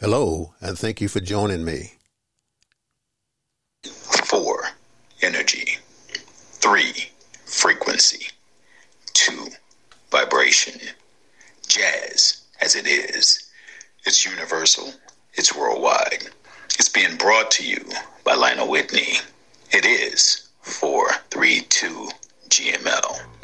Hello, and thank you for joining me. Four, energy. Three, frequency. Two, vibration. Jazz, as it is. It's universal. It's worldwide. It's being brought to you by Lionel Whitney. It is 432 GML.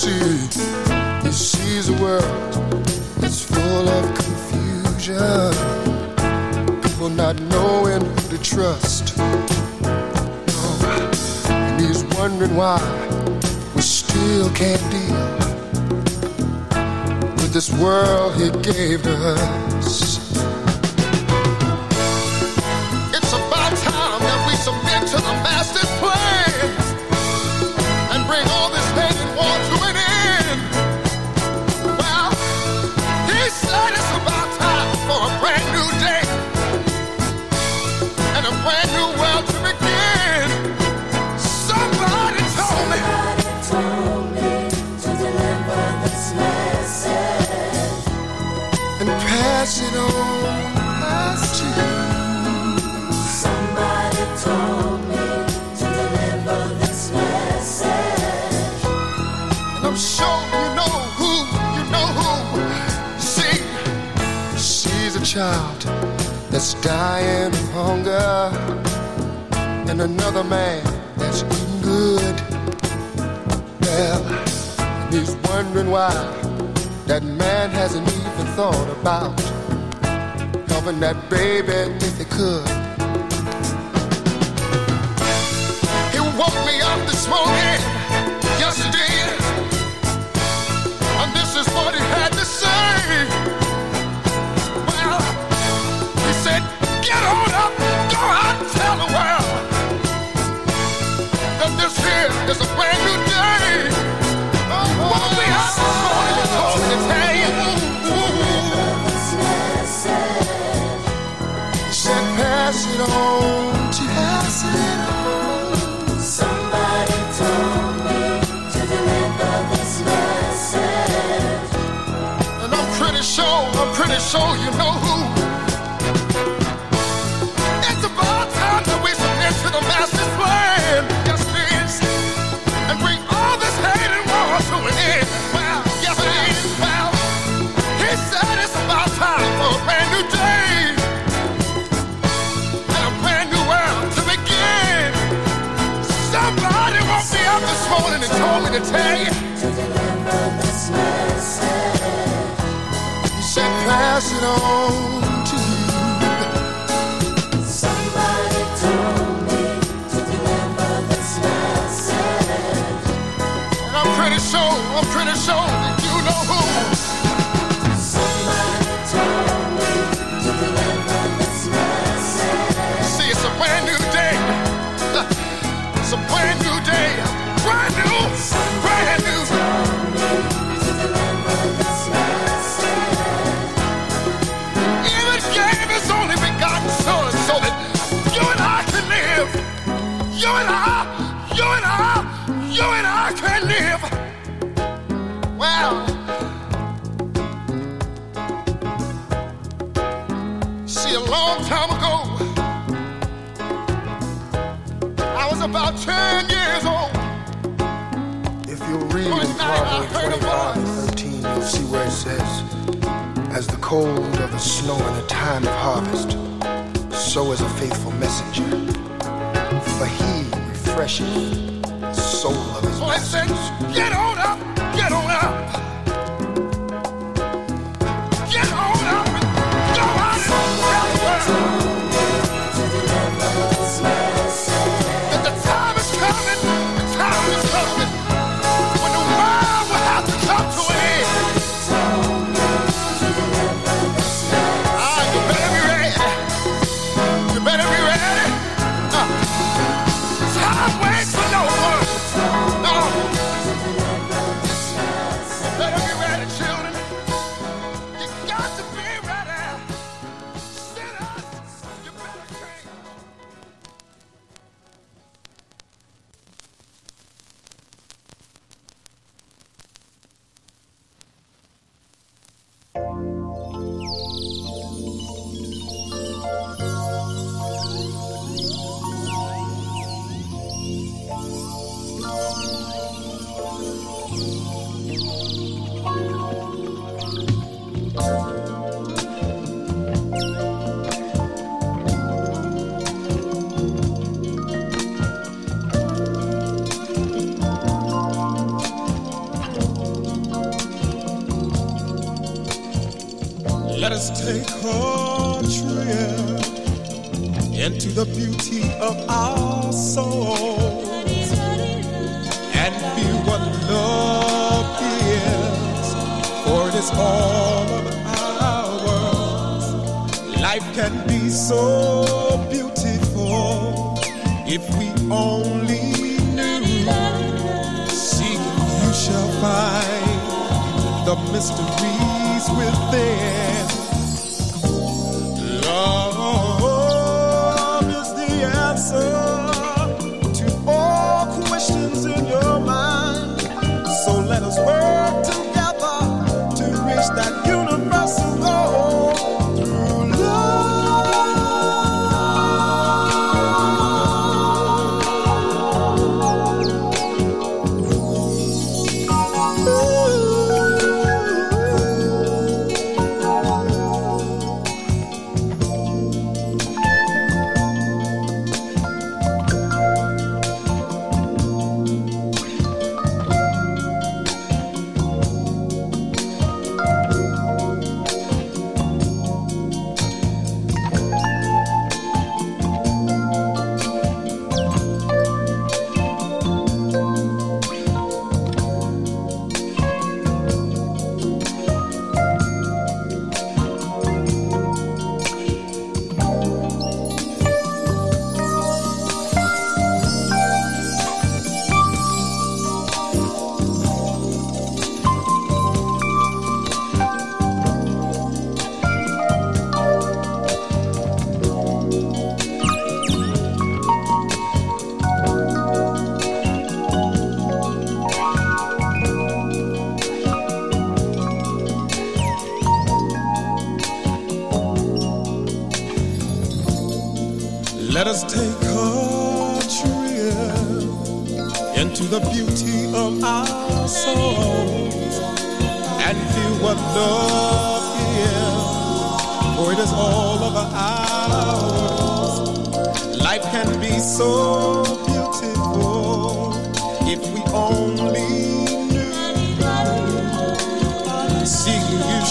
See, he sees a world that's full of confusion. People not knowing who to trust. No, and he's wondering why we still can't deal with this world he gave us. That's dying of hunger, and another man that's eating good. Well, and he's wondering why that man hasn't even thought about helping that baby if he could. Pretty sure you know who. It's about time that we submit to the master's plan. Yes, it is. And bring all this hate and war to an end. Well, yes, it is. Well, he said it's about time for a brand new day. And a brand new world to begin. Somebody woke me up this morning and told me to tell you. On 25 and 13, you'll see where it says, As the cold of the snow in the time of harvest, so is a faithful messenger. For he refreshes the soul of his oh, messengers. get on up, get on up.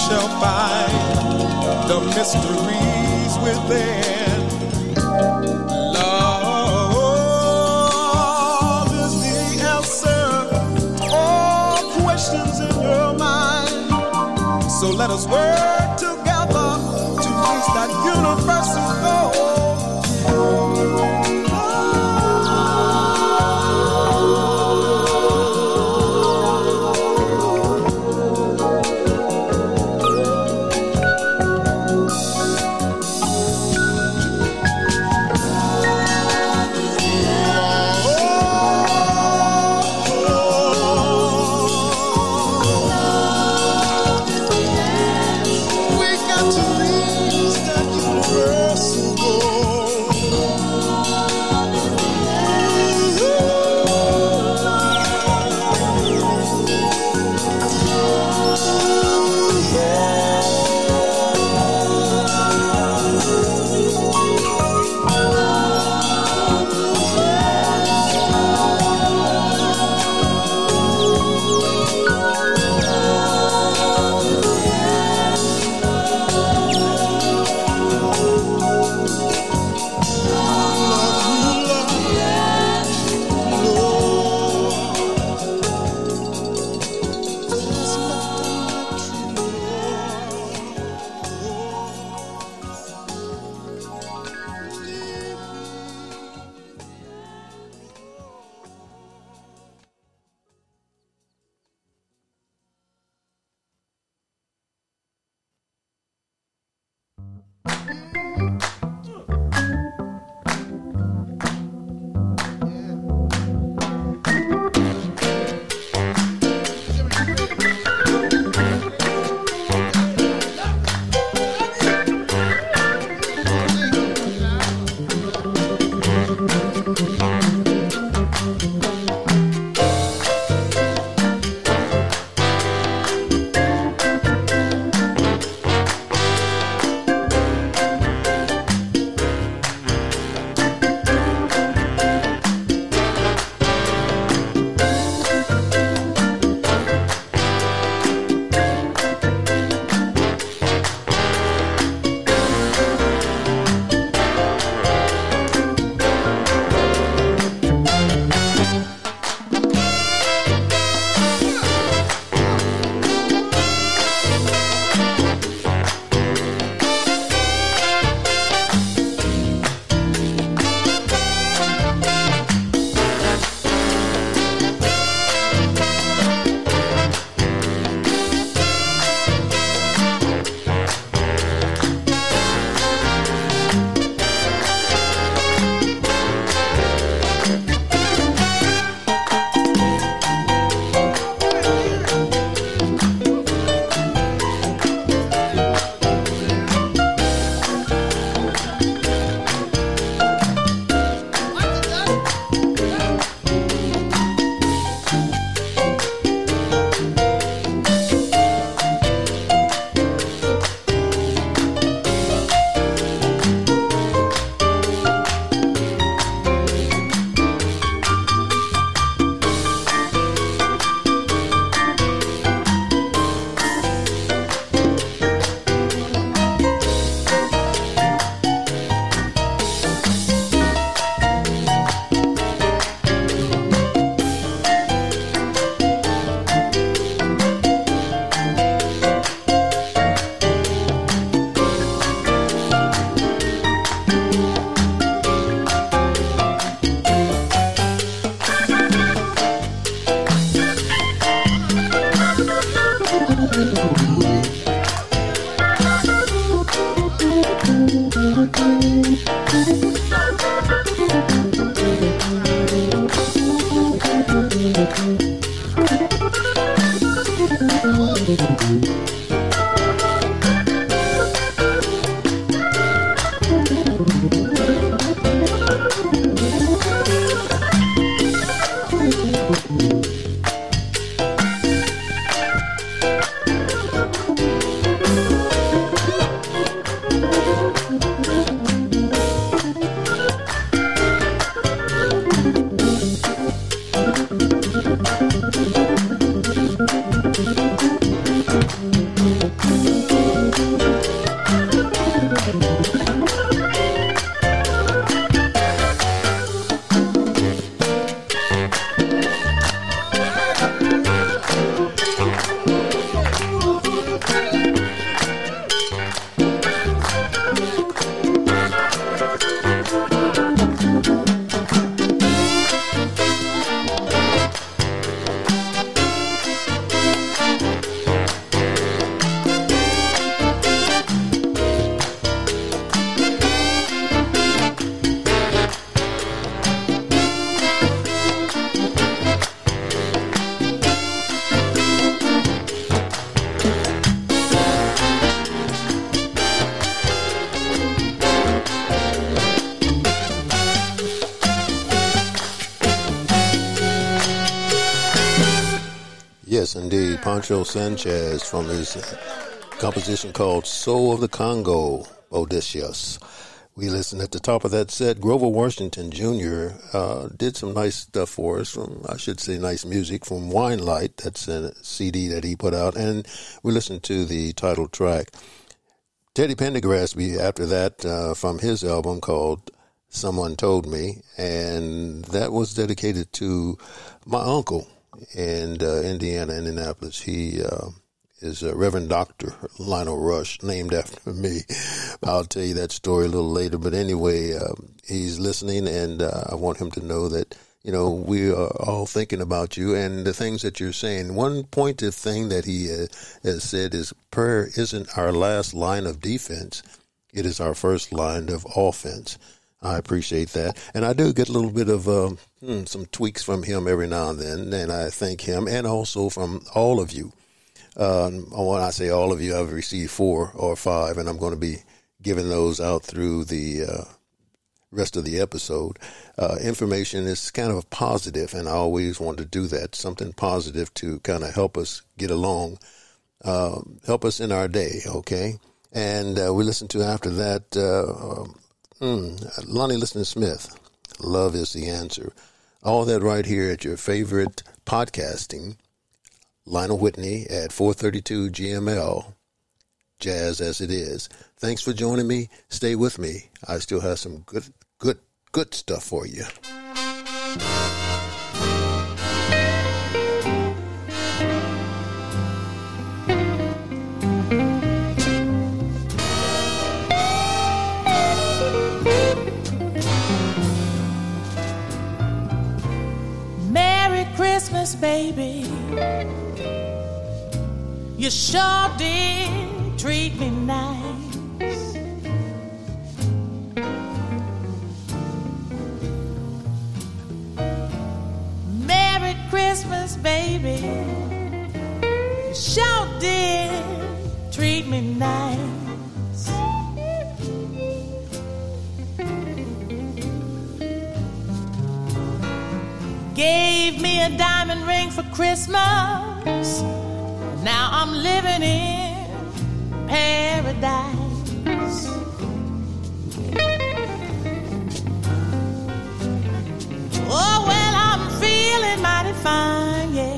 shall find the mysteries within. Love is the answer all questions in your mind. So let us work. Poncho Sanchez from his composition called Soul of the Conga, Odysseus. We listened at the top of that set. Grover Washington Jr. Uh, did some nice stuff for us from, I should say, nice music from Winelight. That's a CD that he put out. And we listened to the title track. Teddy Pendergrass, after that, uh, from his album called Someone Told Me. And that was dedicated to my uncle in uh, Indiana, Indianapolis. He uh, is a Reverend Doctor Lionel Rush, named after me. I'll tell you that story a little later. But anyway, uh, he's listening, and uh, I want him to know that you know we are all thinking about you and the things that you're saying. One pointed thing that he uh, has said is prayer isn't our last line of defense; it is our first line of offense. I appreciate that, and I do get a little bit of uh, hmm, some tweaks from him every now and then, and I thank him, and also from all of you. Um, when I say all of you, I've received four or five, and I'm going to be giving those out through the uh, rest of the episode. Uh, information is kind of positive, and I always want to do that. Something positive to kind of help us get along, uh, help us in our day. Okay, and uh, we listen to after that. Uh, Mm, Lonnie Liston Smith, Love is the Answer. All that right here at your favorite podcasting. Lionel Whitney at 432 GML, Jazz as it is. Thanks for joining me. Stay with me. I still have some good, good, good stuff for you. Christmas, baby. You sure did treat me nice. Merry Christmas, baby. You sure did treat me nice. A diamond ring for Christmas. Now I'm living in paradise. Oh, well, I'm feeling mighty fine, yeah.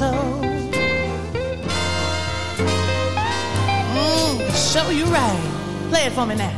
motto. Mm, show you right. Play it for me now.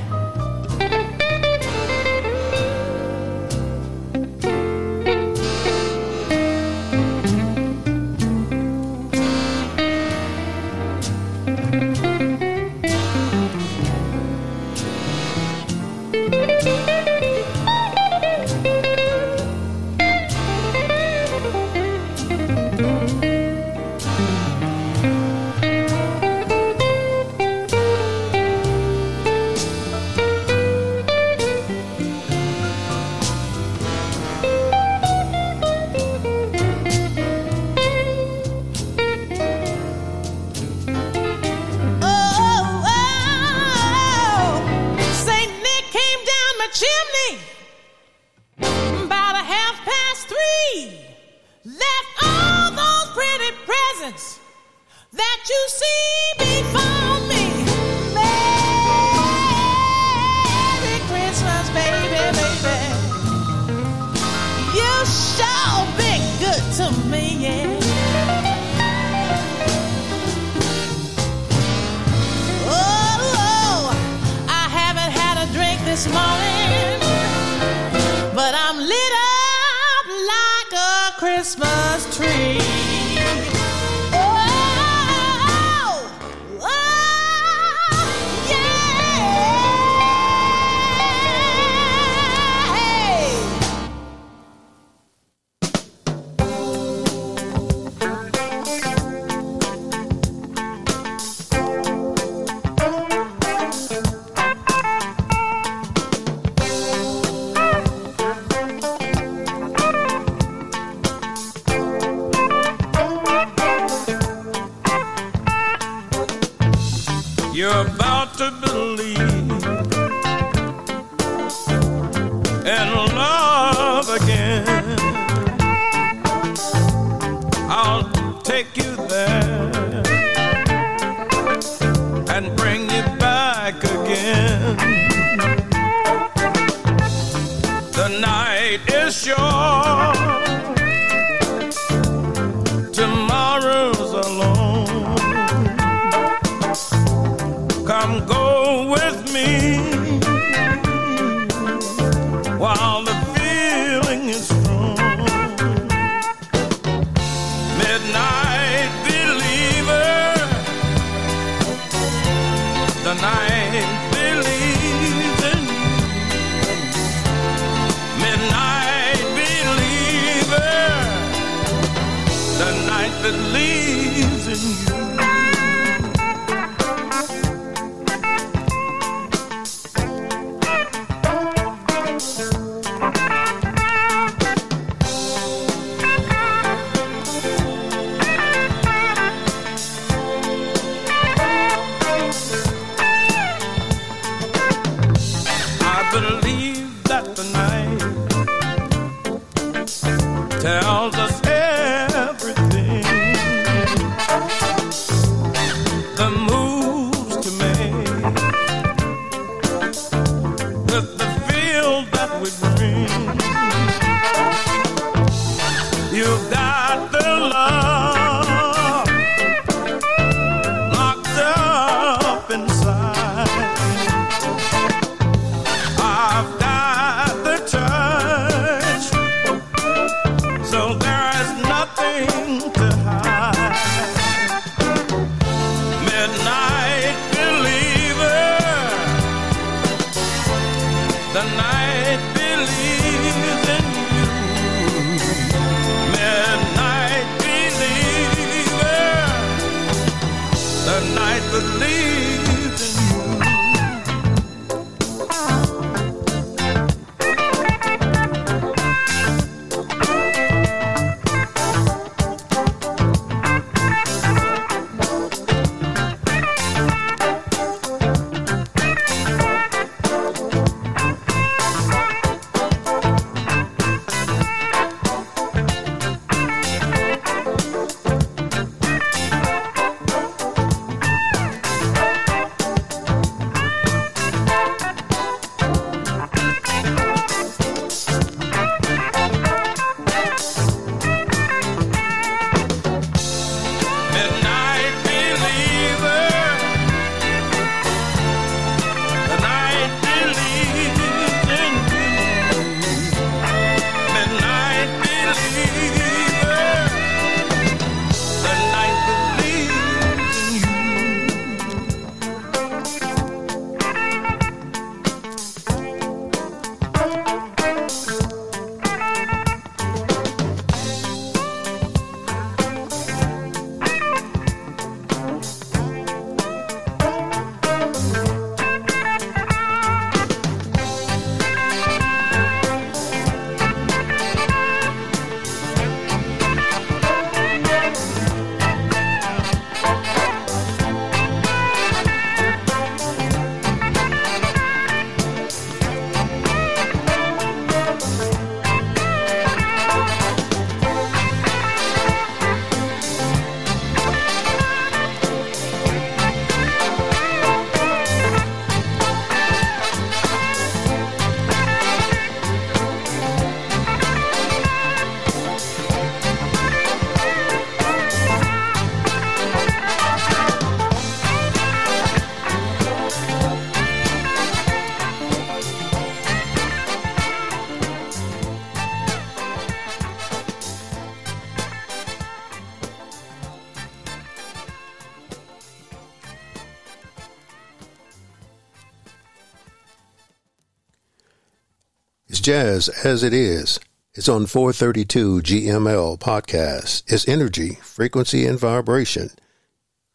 Jazz as it is. It's on 432 GML podcast. It's energy, frequency, and vibration.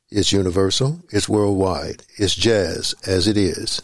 It's universal. It's worldwide. It's jazz as it is.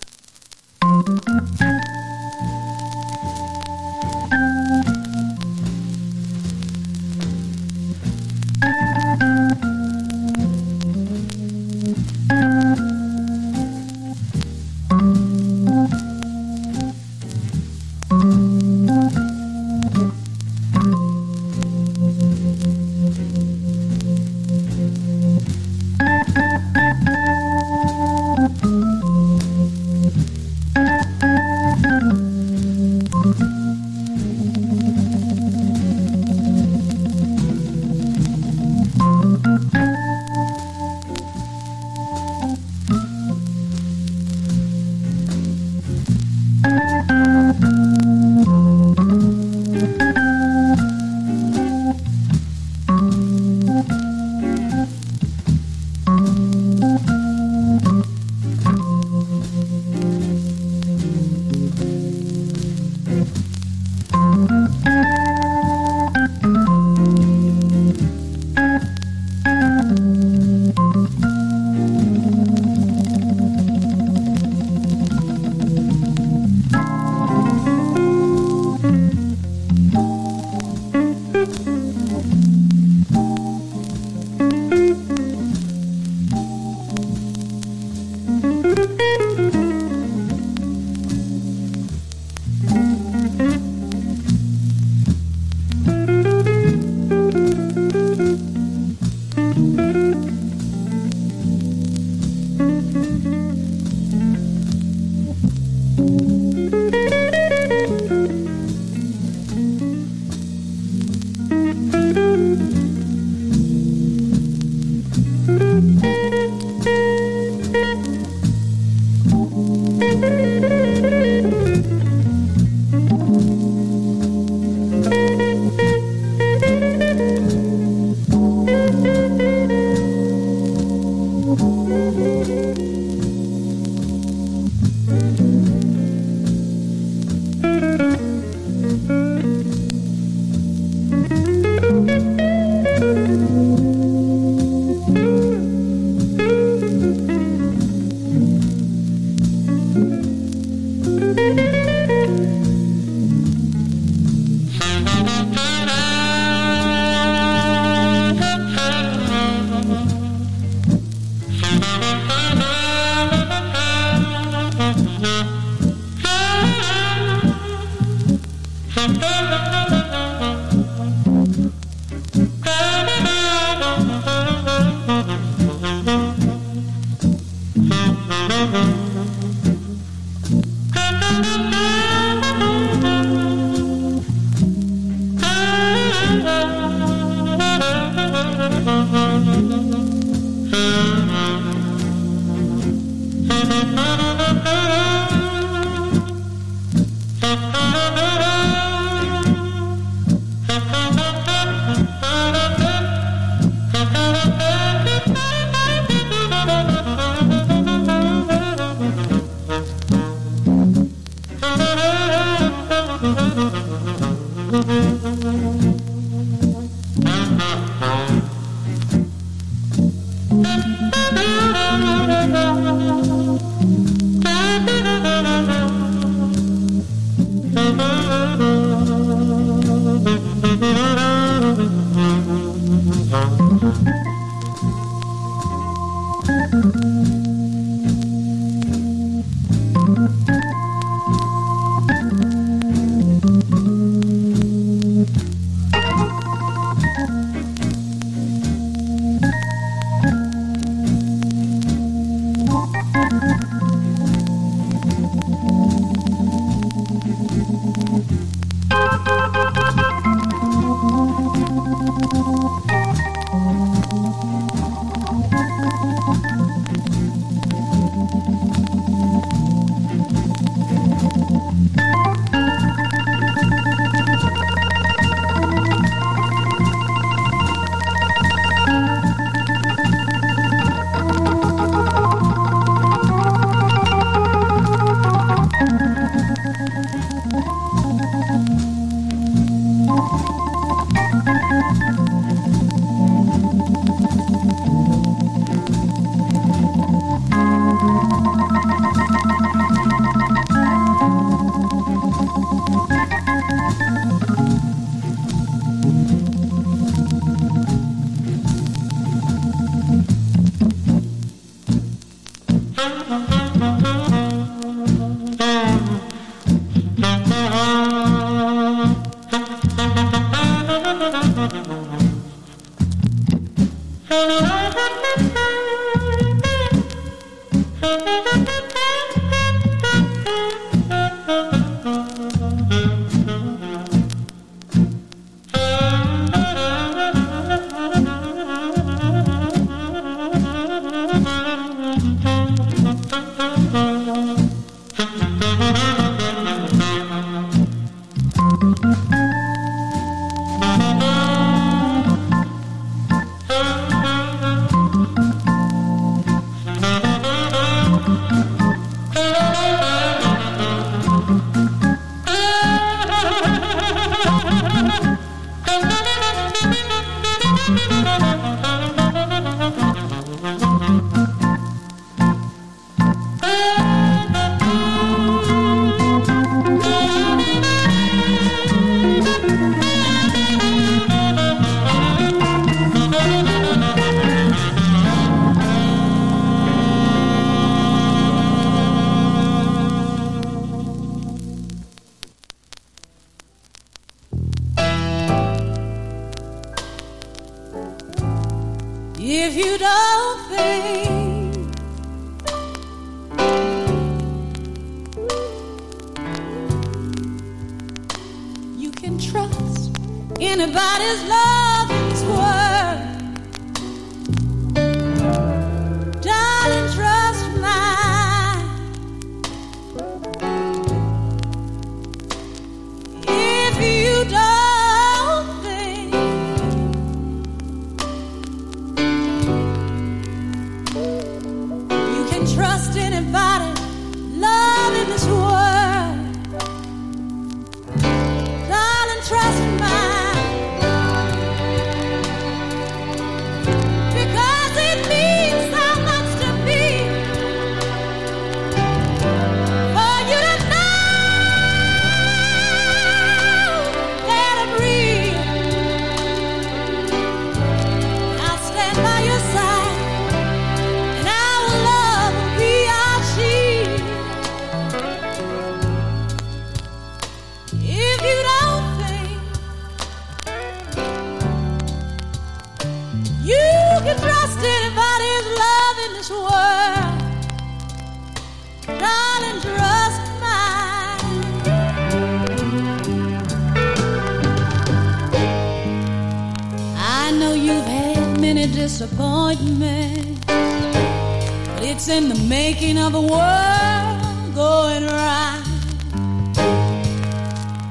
many disappointments. But it's in the making of a world going right.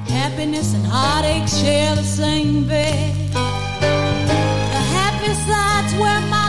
Happiness and heartache share the same bed. The happy side's where my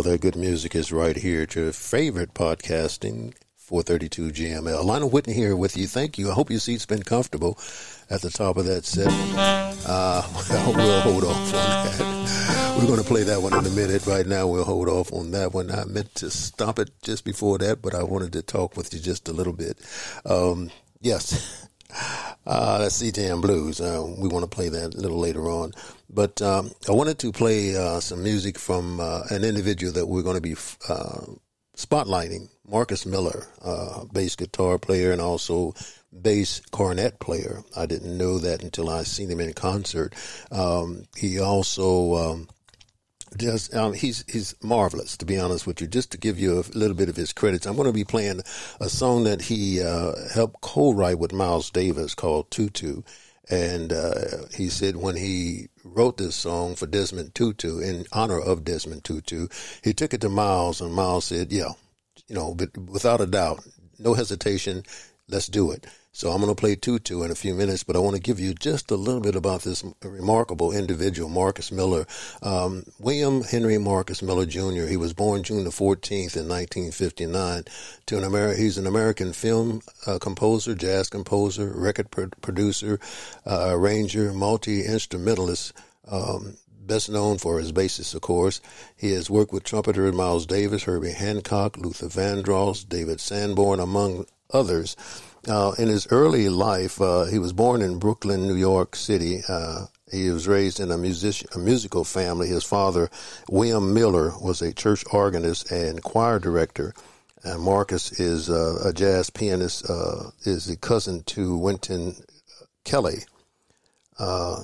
all that good music is right here to your favorite podcasting, 432 GML. Lionel Whitney here with you. Thank you. I hope your seat's been comfortable at the top of that set. Uh, well, we'll hold off on that. We're going to play that one in a minute. Right now, we'll hold off on that one. I meant to stop it just before that, but I wanted to talk with you just a little bit. Um, yes. Uh, that's CTM Blues. Uh, we want to play that a little later on. But um, I wanted to play uh, some music from uh, an individual that we're going to be uh, spotlighting, Marcus Miller, uh, bass guitar player and also bass cornet player. I didn't know that until I seen him in concert. Um, he also um, does. Um, he's he's marvelous, to be honest with you. Just to give you a little bit of his credits, I'm going to be playing a song that he uh, helped co-write with Miles Davis called "Tutu." And uh, he said when he wrote this song for Desmond Tutu in honor of Desmond Tutu, he took it to Miles, and Miles said, "Yeah, you know, but without a doubt, no hesitation, let's do it." So I'm going to play Tutu in a few minutes, but I want to give you just a little bit about this remarkable individual, Marcus Miller. Um, William Henry Marcus Miller Jr., he was born June the 14th in 1959 to an Ameri- he's an American film uh, composer, jazz composer, record pro- producer, uh, arranger, multi-instrumentalist, um, best known for his bassist, of course. He has worked with trumpeter Miles Davis, Herbie Hancock, Luther Vandross, David Sanborn, among others. Uh, in his early life, uh, he was born in Brooklyn, New York City. Uh, he was raised in a, music, a musical family. His father, William Miller, was a church organist and choir director. And Marcus is uh, a jazz pianist, uh, is a cousin to Wynton Kelly. Uh,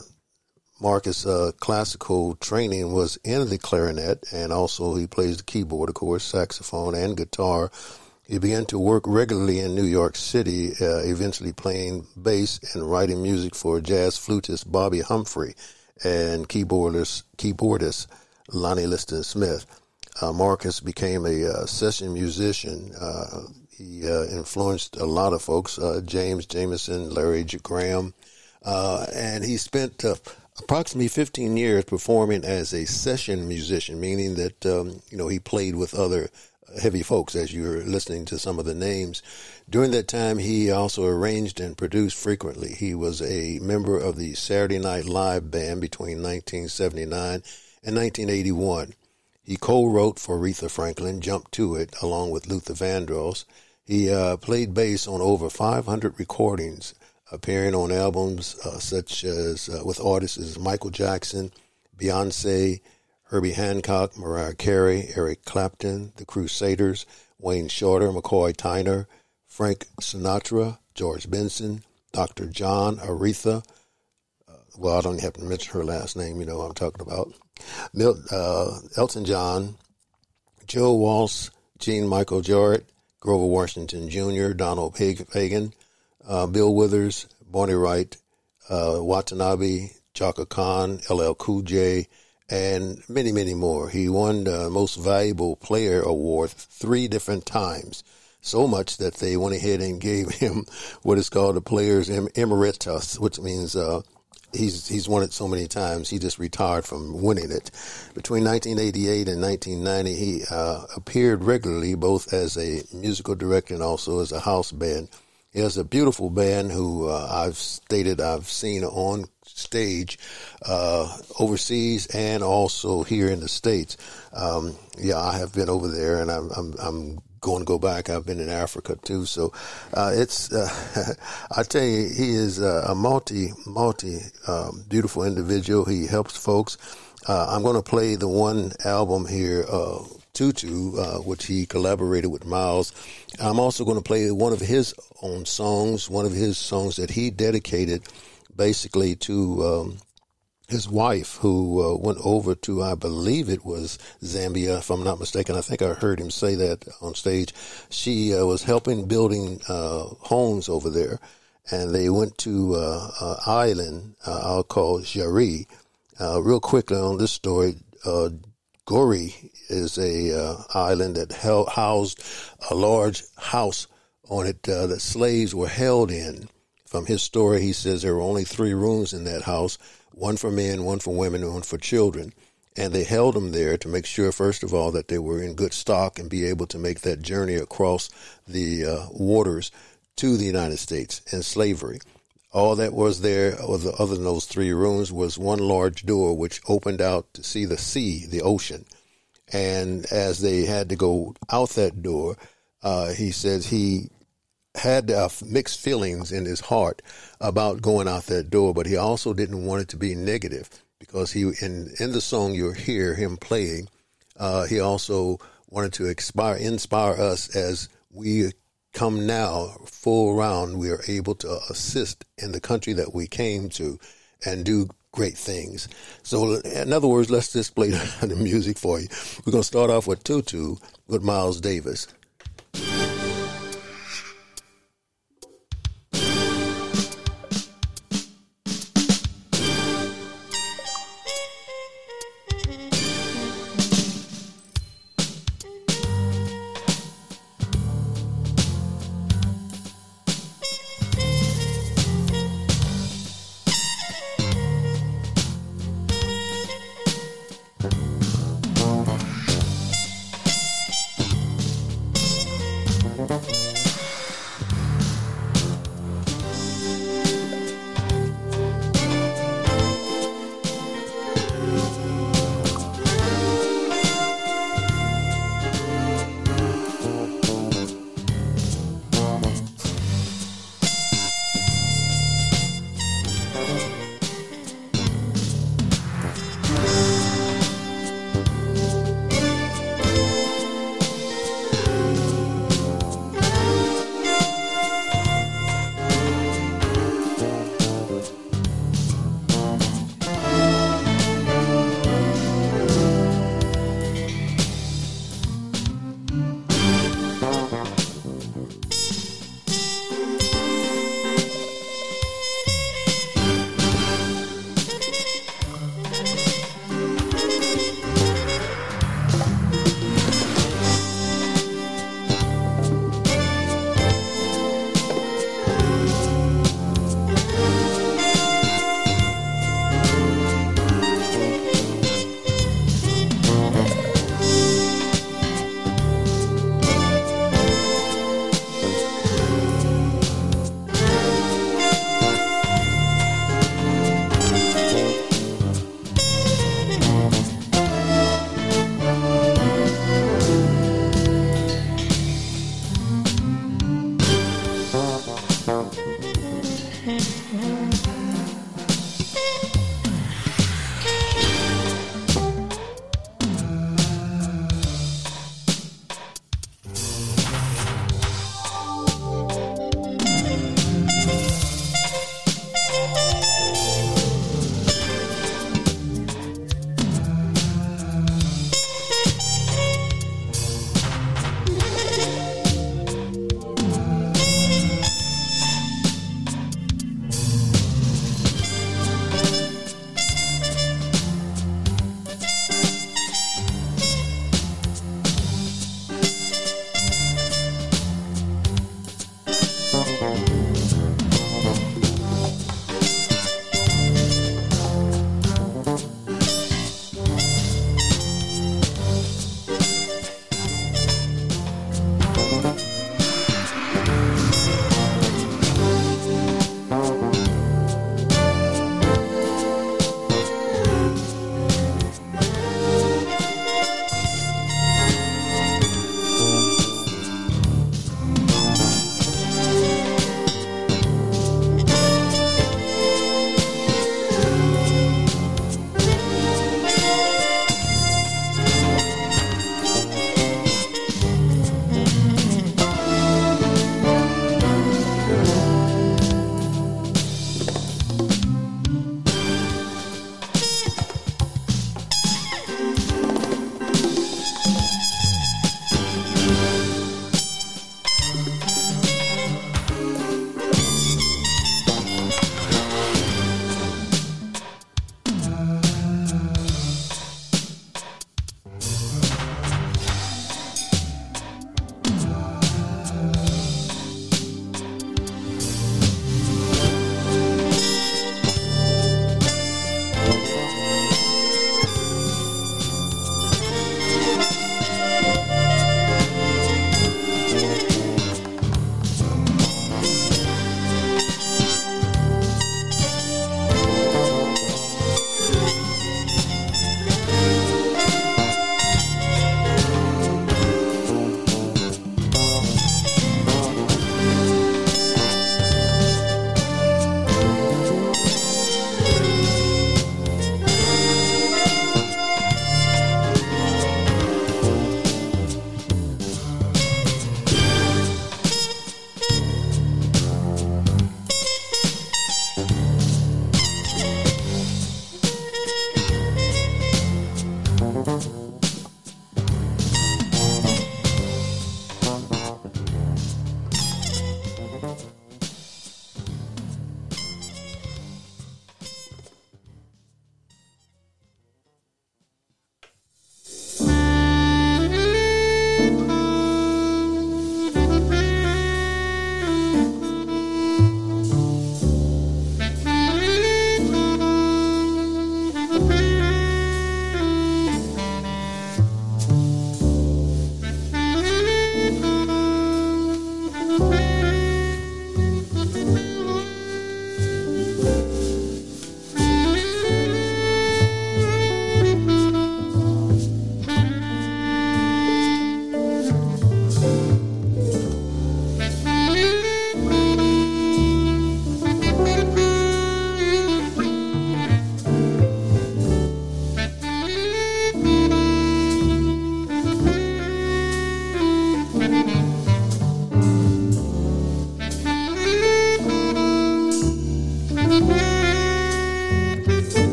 Marcus' classical training was in the clarinet, and also he plays the keyboard, of course, saxophone, and guitar. He began to work regularly in New York City, uh, eventually playing bass and writing music for jazz flutist Bobbi Humphrey and keyboardist, keyboardist Lonnie Liston Smith. Uh, Marcus became a uh, session musician. Uh, he uh, influenced a lot of folks, uh, James Jamerson, Larry J. Graham, and he spent approximately 15 years performing as a session musician, meaning that um, you know he played with other heavy folks as you're listening to some of the names. During that time, he also arranged and produced frequently. He was a member of the Saturday Night Live band between 1979 and 1981. He co-wrote for Aretha Franklin, Jump to It, along with Luther Vandross. He uh, played bass on over 500 recordings, appearing on albums uh, such as uh, with artists as Michael Jackson, Beyonce, Herbie Hancock, Mariah Carey, Eric Clapton, The Crusaders, Wayne Shorter, McCoy Tyner, Frank Sinatra, George Benson, Dr. John, Aretha. Uh, well, I don't have to mention her last name, you know what I'm talking about. Mil- uh, Elton John, Joe Walsh, Gene Michael Jarrett, Grover Washington Jr., Donald Fagen, uh, Bill Withers, Bonnie Raitt, uh, Watanabe, Chaka Khan, LL Cool J, and many, many more. He won the Most Valuable Player Award three different times. So much that they went ahead and gave him what is called the Players Emeritus, which means uh, he's he's won it so many times. He just retired from winning it. Between 1988 and 1990, he uh, appeared regularly both as a musical director and also as a house band. He has a beautiful band who uh, I've stated I've seen on stage uh, overseas and also here in the states. Um, yeah, I have been over there, and I'm, I'm, I'm going to go back. I've been in Africa too, so uh, it's. Uh, I tell you, he is a multi multi um, beautiful individual. He helps folks. Uh, I'm going to play the one album here. Uh, Tutu, uh, which he collaborated with Miles. I'm also going to play one of his own songs, one of his songs that he dedicated basically to um, his wife, who uh, went over to, I believe it was Zambia, if I'm not mistaken. I think I heard him say that on stage. She uh, was helping building uh, homes over there, and they went to uh, an island uh, I'll call Jari. Uh, real quickly on this story, Gorée is a island that held, housed a large house on it that slaves were held in from his story, he says there were only three rooms in that house one for men, one for women, and one for children. and they held them there to make sure, first of all, that they were in good stock and be able to make that journey across the uh, waters to the United States and slavery. All that was there, other than those three rooms, was one large door which opened out to see the sea, the ocean. And as they had to go out that door, uh, he says he had uh, mixed feelings in his heart about going out that door, but he also didn't want it to be negative because he in in the song you'll hear him playing. Uh, he also wanted to inspire inspire us as we come now full round. We are able to assist in the country that we came to and do great things. So, in other words, let's just play the music for you. We're going to start off with Tutu with Miles Davis.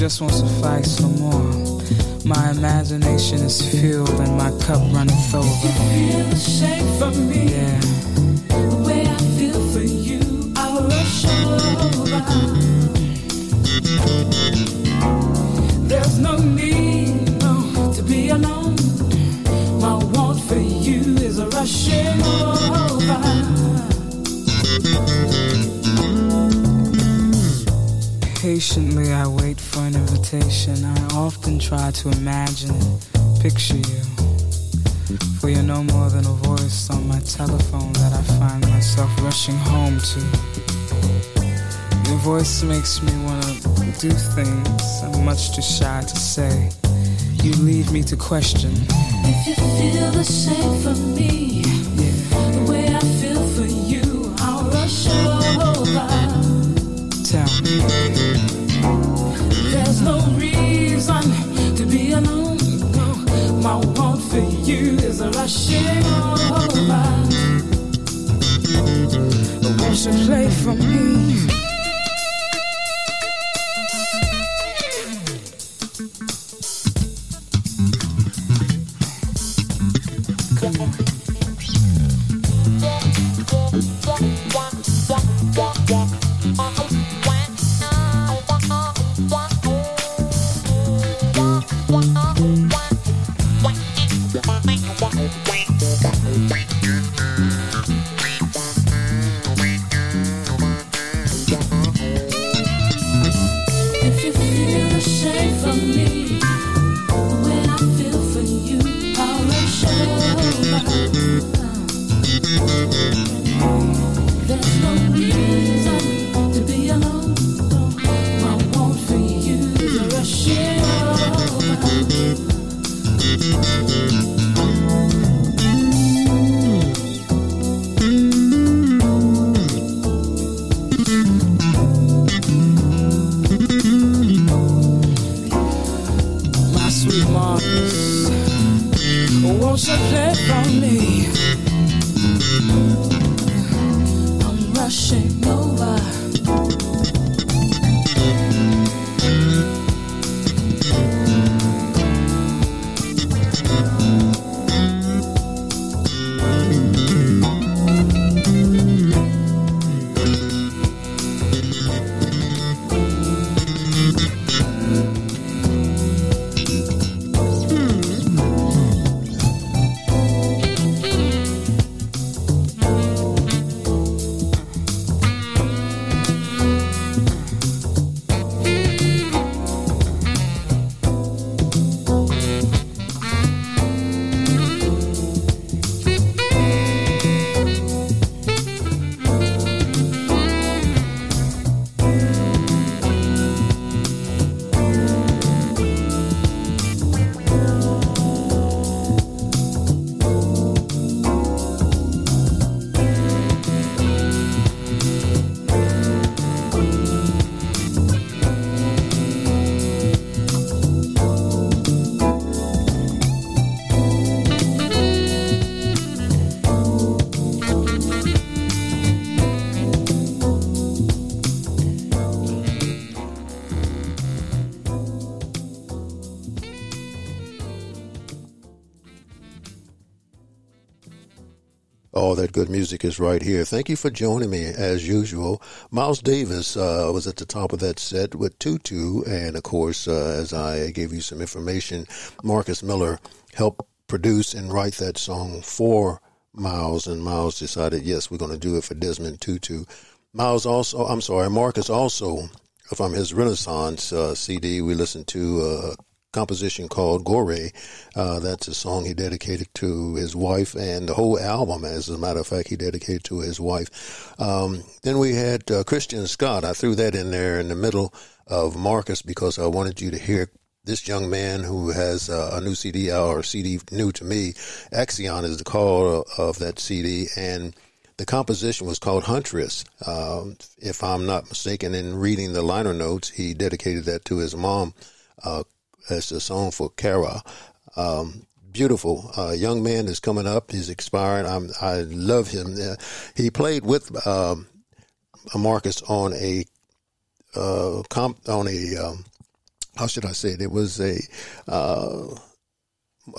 Just won't suffice no more. My imagination is filled and my cup runneth over. Feel the from me. Yeah. The way I feel for you, I'll rush over. Patiently I wait for an invitation. I often try to imagine picture you. For you're no more than a voice on my telephone that I find myself rushing home to. Your voice makes me wanna do things I'm much too shy to say. You leave me to question. If you feel the same for me, Yeah, the way I feel for you, I'll rush over. tell me. You is a rushing over. Won't you play for me? Good music is right here. Thank you for joining me as usual. Miles Davis uh, was at the top of that set with Tutu, and of course, uh, as I gave you some information, Marcus Miller helped produce and write that song for Miles, and Miles decided, yes, we're going to do it for Desmond Tutu. Miles also, I'm sorry, Marcus also from his Renaissance uh, CD we listened to uh, composition called Gorée. Uh, that's a song he dedicated to his wife, and the whole album, as a matter of fact, he dedicated to his wife. Um, then we had uh, Christian Scott. I threw that in there in the middle of Marcus because I wanted you to hear this young man who has uh, a new CD or CD new to me. Axiom is the call of that CD, and the composition was called Huntress. Um, if I'm not mistaken, in reading the liner notes, he dedicated that to his mom uh, as a song for Kara. Um, beautiful uh, young man is coming up. He's expiring. I'm, i love him. Uh, he played with um, Marcus on a uh, comp on a um, how should I say it? It was a uh,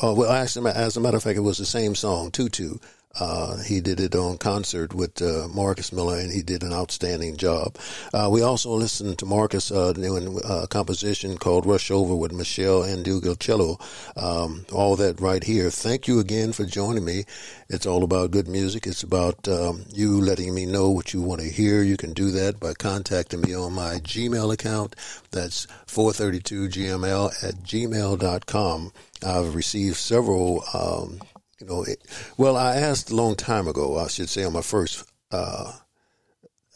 uh, well, actually, as a matter of fact, it was the same song, Tutu. Uh, he did it on concert with uh, Marcus Miller, and he did an outstanding job. Uh, we also listened to Marcus uh, doing a composition called "Rush Over" with Meshell Ndegeocello. Um, all that right here. Thank you again for joining me. It's all about good music. It's about um, you letting me know what you want to hear. You can do that by contacting me on my Gmail account. That's 432gml at gmail.com. I've received several um, you know, it, well, I asked a long time ago. I should say on my first, uh,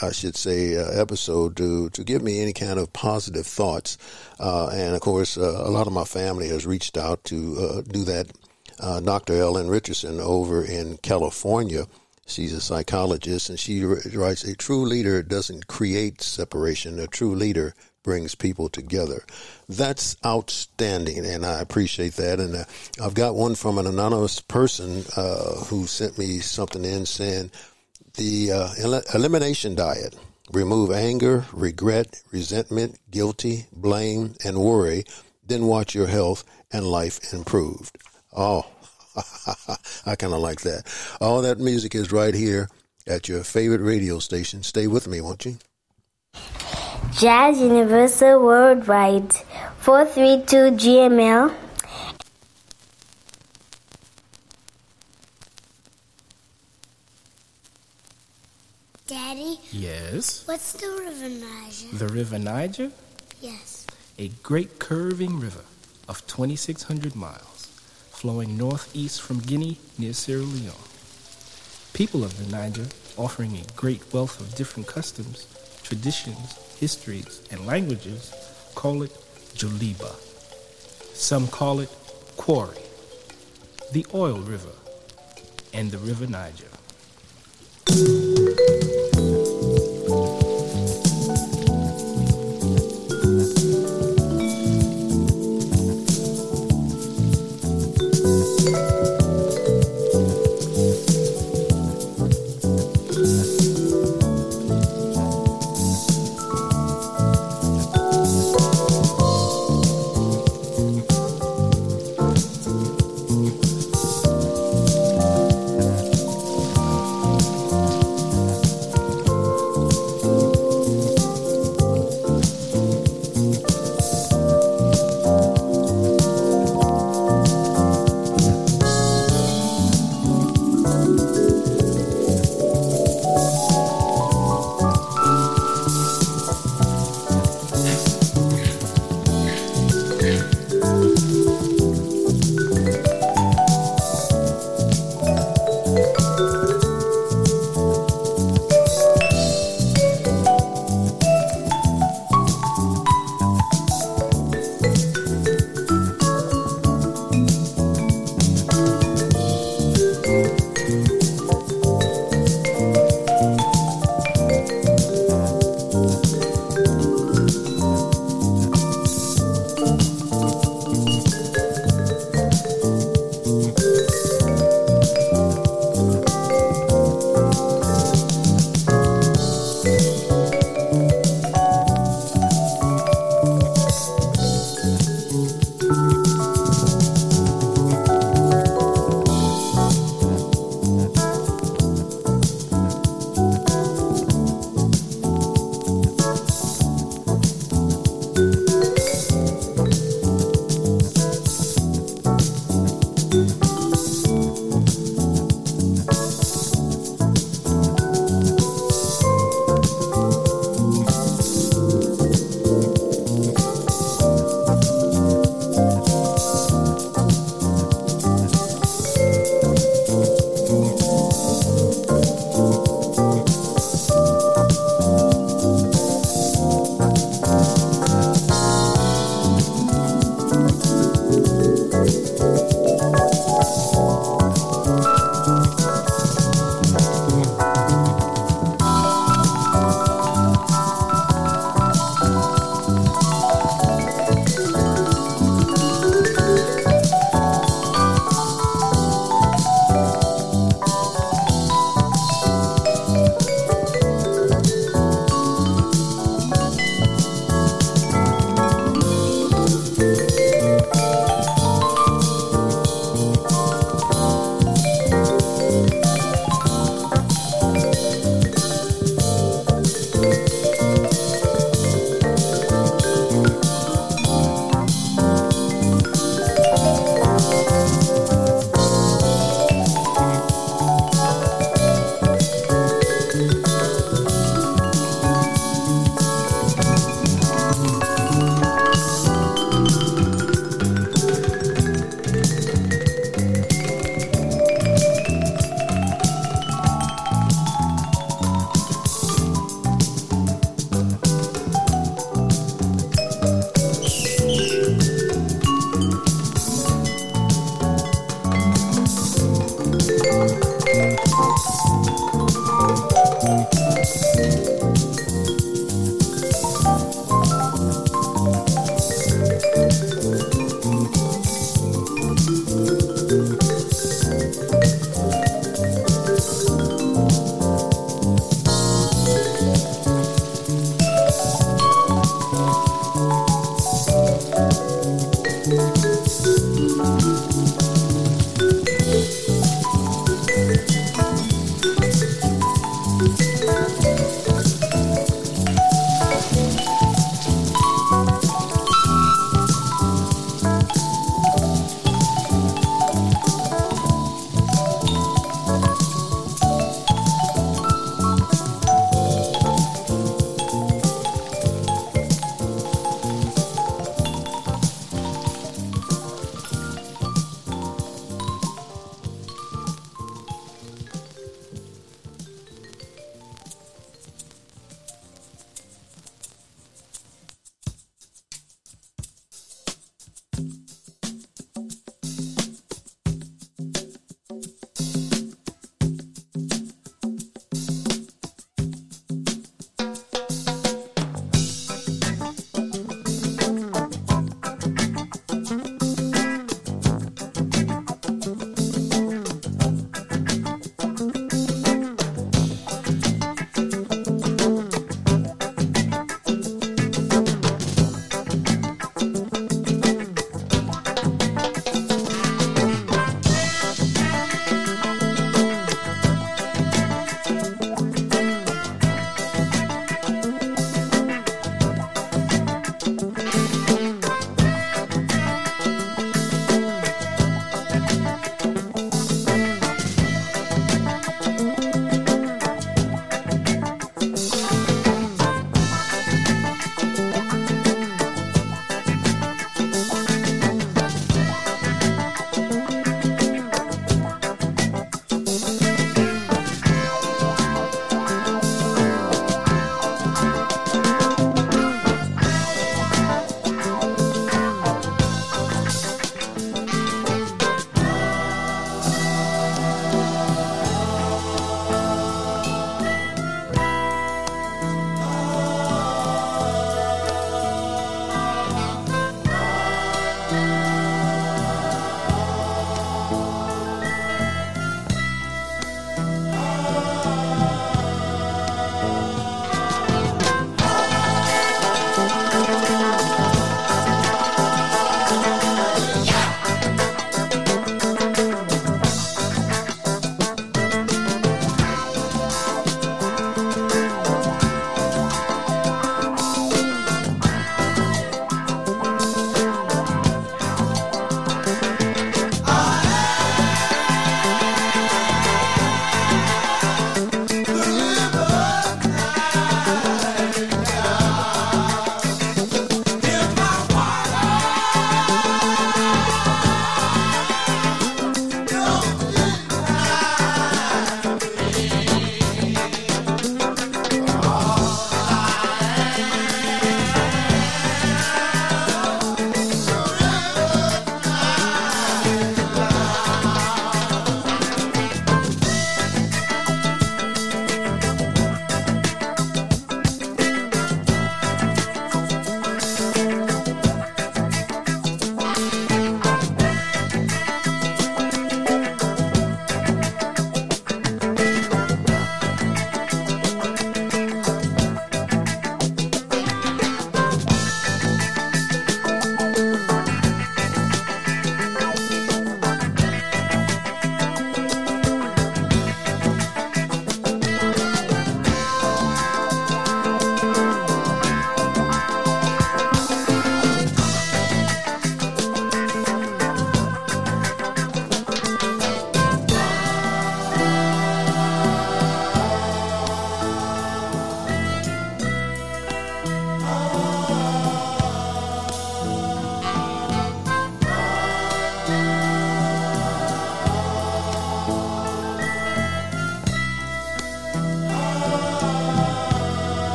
I should say, uh, episode to to give me any kind of positive thoughts, uh, and of course, uh, a lot of my family has reached out to uh, do that. Uh, Dr. Ellen Richardson over in California. She's a psychologist, and she writes: "A true leader doesn't create separation. A true leader brings people together. That's outstanding, and I appreciate that. And uh, I've got one from an anonymous person uh, who sent me something in saying the uh, el- elimination diet remove anger, regret, resentment, guilty, blame, and worry. Then watch your health and life improved. Oh, I kind of like that. All that music is right here at your favorite radio station. Stay with me, won't you? Jazz Universal Worldwide 432 GML. Daddy? Yes. What's the River Niger? The River Niger? Yes. A great curving river of 2,600 miles, flowing northeast from Guinea near Sierra Leone. People of the Niger offering a great wealth of different customs, traditions, histories, and languages call it Joliba. Some call it Quarry, the Oil River, and the River Niger.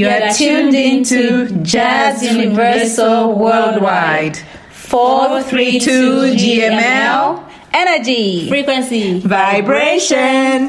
You are tuned into Jazz Universal Worldwide. 432 GML. Energy. Frequency. Vibration.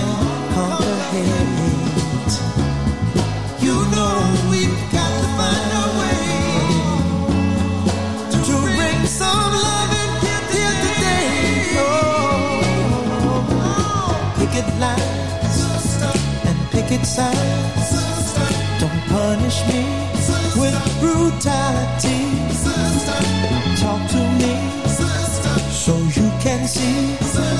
signs. Don't punish me with brutality. Talk to me so you can see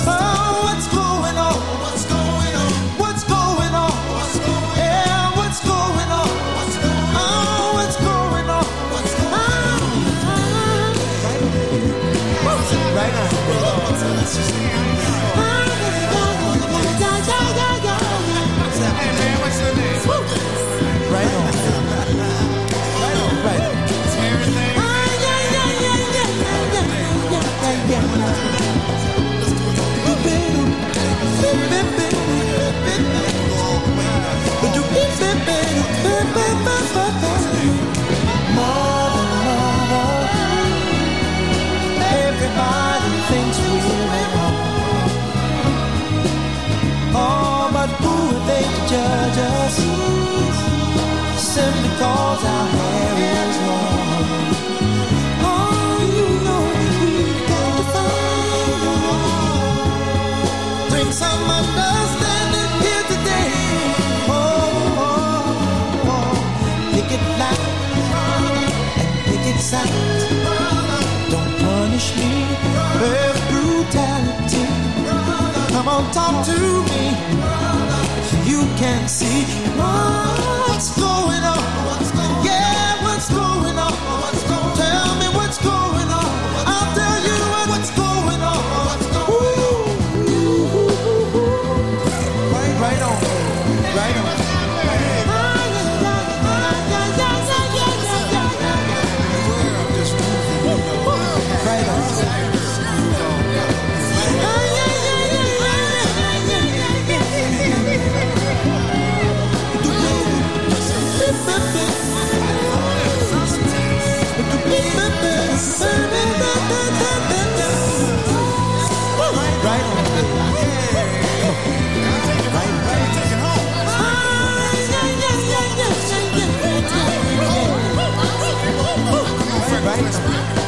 oh, what's going on. What's going on? What's going on? Yeah, what's going on? Oh, what's going on? What's going on? Right Right Oh, judge us? Simply cause our sound. Don't punish me with brutality. Come on, talk to me you can see what's going on. What's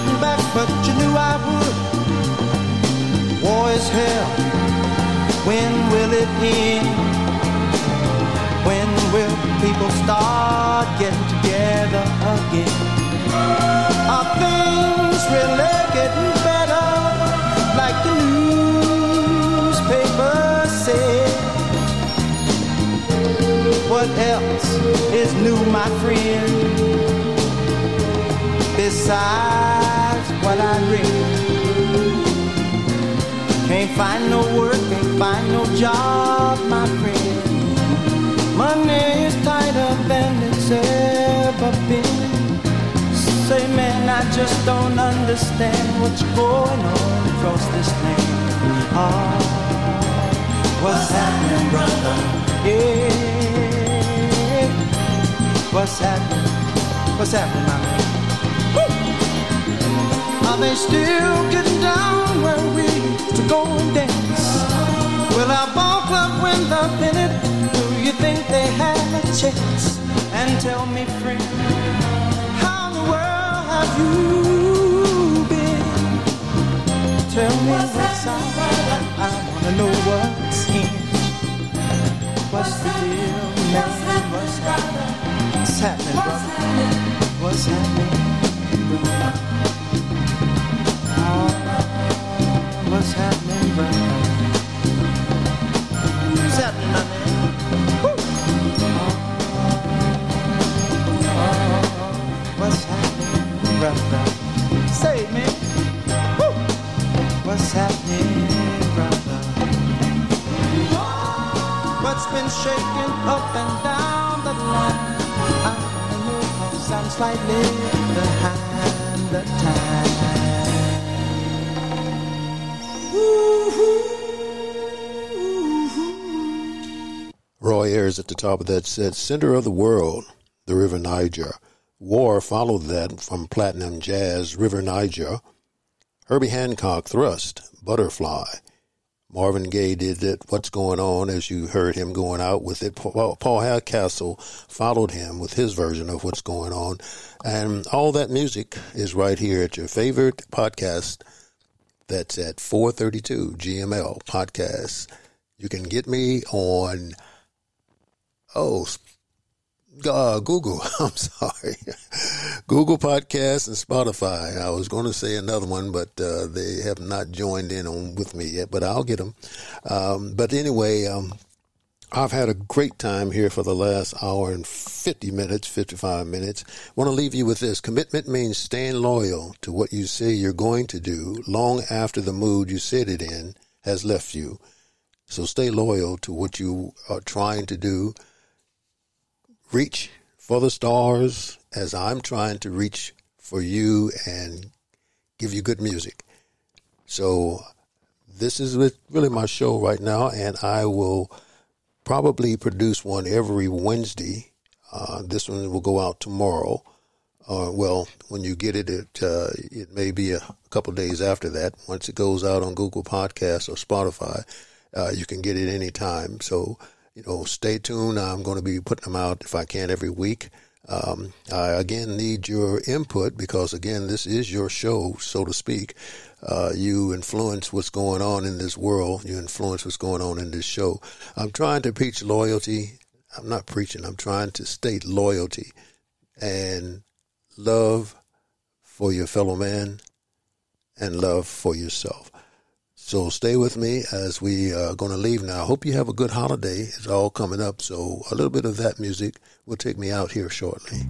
getting back, but you knew I would. War is hell. When will it end? When will people start getting together again? Are things really getting better? Like the newspapers say. What else is new, my friend? Besides can't find no work, can't find no job, my friend. Money is tighter than it's ever been. Say, man, I just don't understand what's going on across this land. Oh, what's happening, brother? Yeah. What's happening? What's happening, my man? They still getting down where we to go and dance? Will our ball club win the pennant? Do you think they have a chance? And tell me, friend, how in the world have you been? Tell me what's up. I wanna know what's in. What's the deal, man? What's happening? What's happening, brother? What's happening, brother? What's happening? Been shaking up and down the line? I wanna I'm slightly behind the Roy Ayers at the top of that said, Center of the World, the River Niger. War followed that from Platinum Jazz, River Niger. Herbie Hancock, Thrust, Butterfly. Marvin Gaye did it, What's Going On, as you heard him going out with it. Paul, Paul Hardcastle followed him with his version of What's Going On. And all that music is right here at your favorite podcast. That's at 432 GML Podcast. You can get me on Oh, uh, Google. I'm sorry. Google Podcasts and Spotify. I was going to say another one, but uh, they have not joined in on with me yet. But I'll get them. Um, but anyway, um, I've had a great time here for the last hour and 50 minutes, 55 minutes. I want to leave you with this. Commitment means staying loyal to what you say you're going to do long after the mood you said it in has left you. So stay loyal to what you are trying to do reach for the stars as I'm trying to reach for you and give you good music. So this is really my show right now, and I will probably produce one every Wednesday. Uh, this one will go out tomorrow. Uh, well, when you get it, it uh, it may be a couple days after that. Once it goes out on Google Podcasts or Spotify, uh, you can get it anytime. So you know, stay tuned. I'm going to be putting them out if I can every week. Um, I again need your input because again, this is your show, so to speak. Uh, you influence what's going on in this world. You influence what's going on in this show. I'm trying to preach loyalty. I'm not preaching. I'm trying to state loyalty and love for your fellow man and love for yourself. So stay with me as we uh, are going to leave now. I hope you have a good holiday. It's all coming up. So a little bit of that music will take me out here shortly.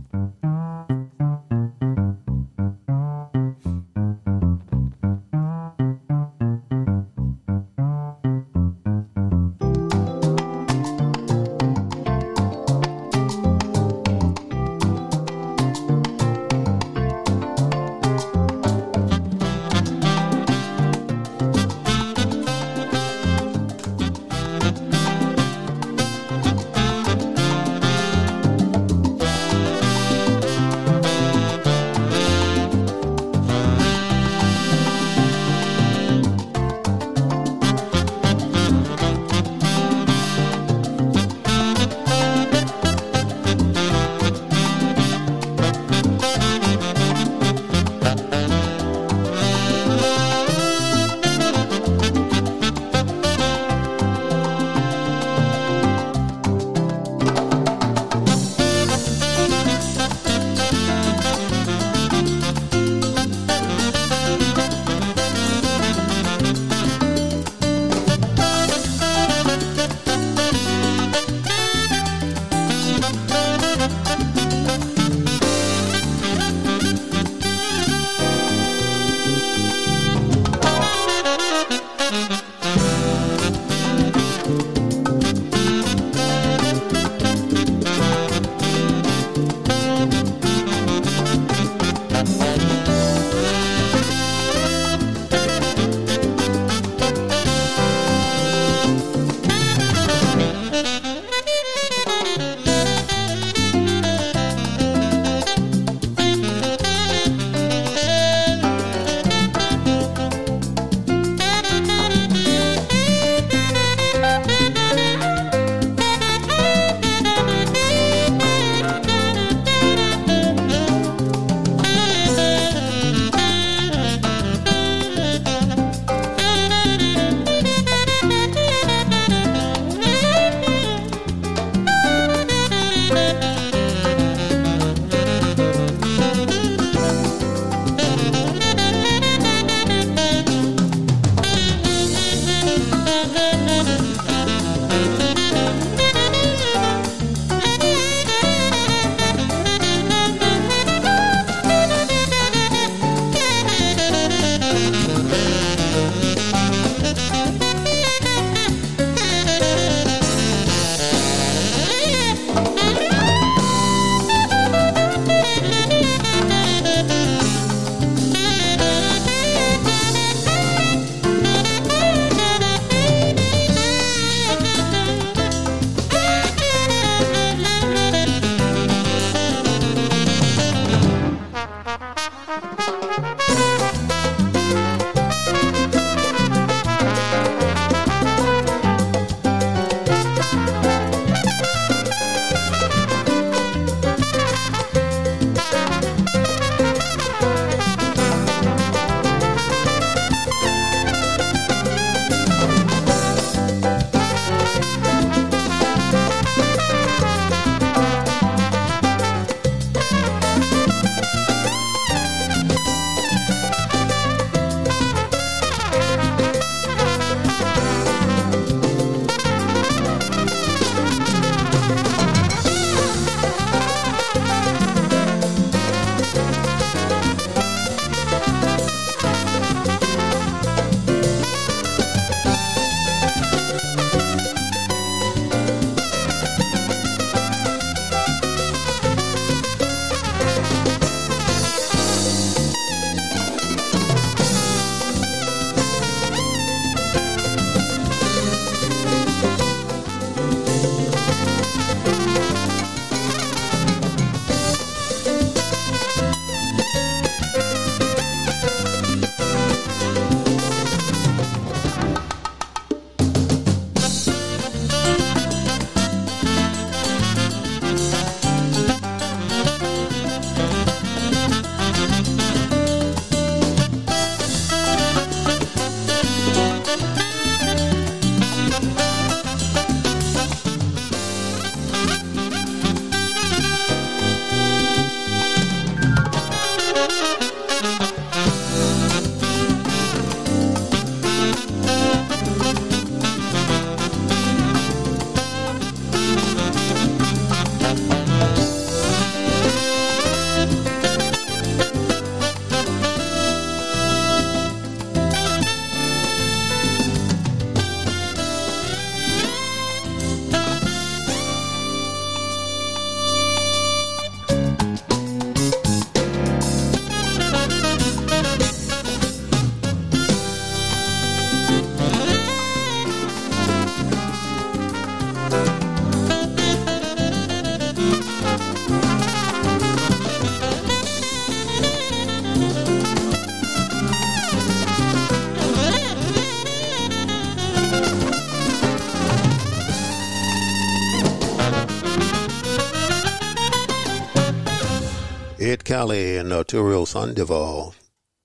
Cali and Arturo Sandoval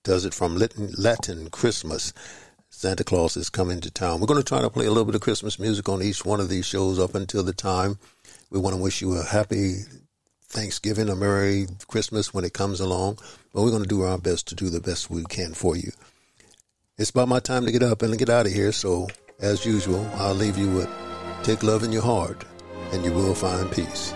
does it from Latin, Latin Christmas. Santa Claus is coming to town. We're going to try to play a little bit of Christmas music on each one of these shows up until the time. We want to wish you a happy Thanksgiving, a Merry Christmas when it comes along. But we're going to do our best to do the best we can for you. It's about my time to get up and get out of here. So, as usual, I'll leave you with take love in your heart and you will find peace.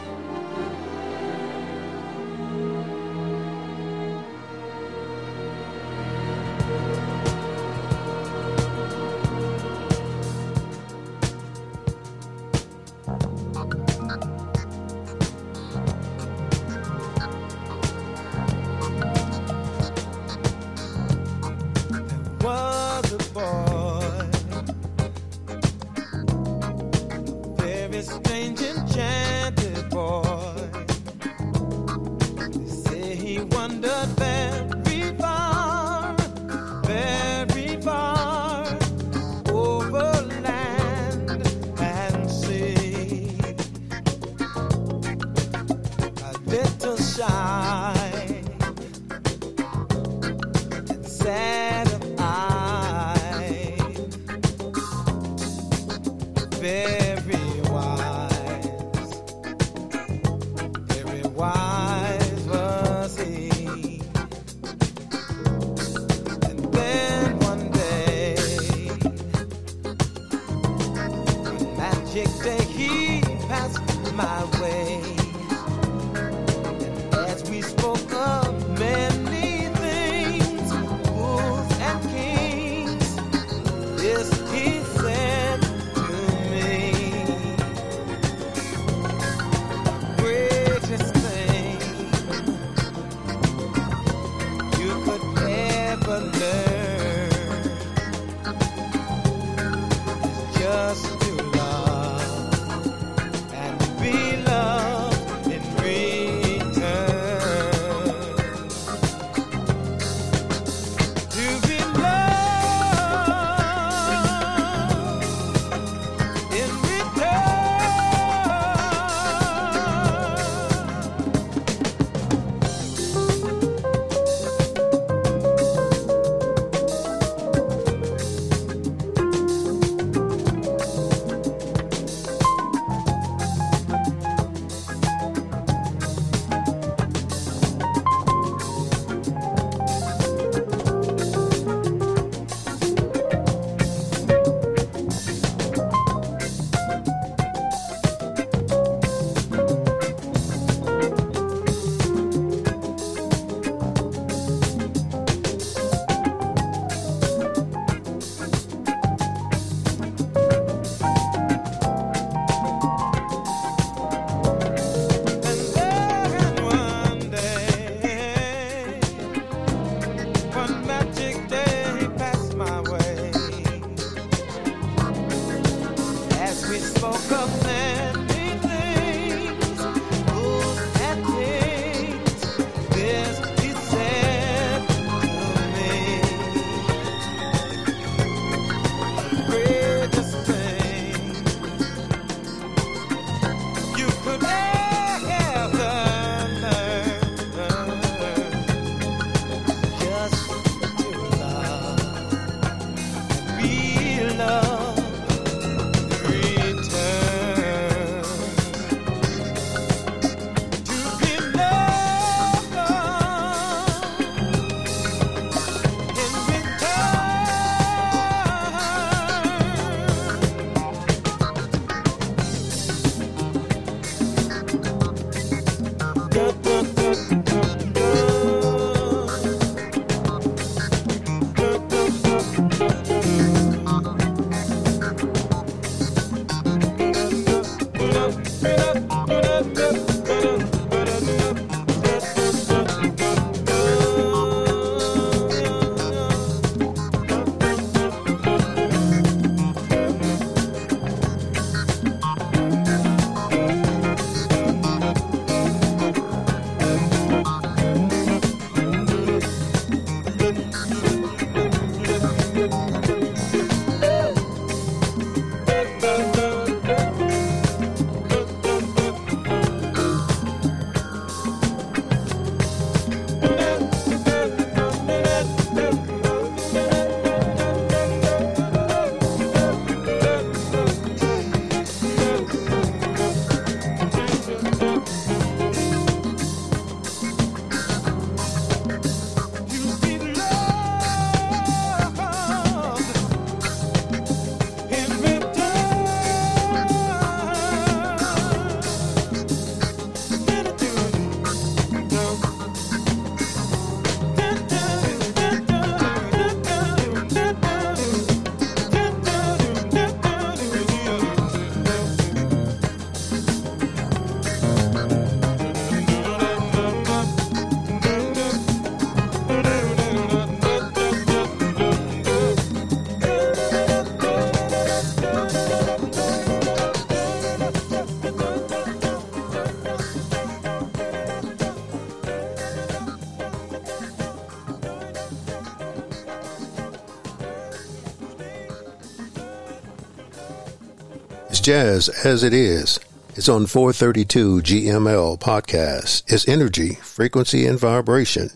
Jazz as it is. It's on 432 GML podcast. It's energy, frequency, and vibration.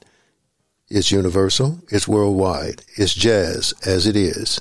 It's universal. It's worldwide. It's jazz as it is.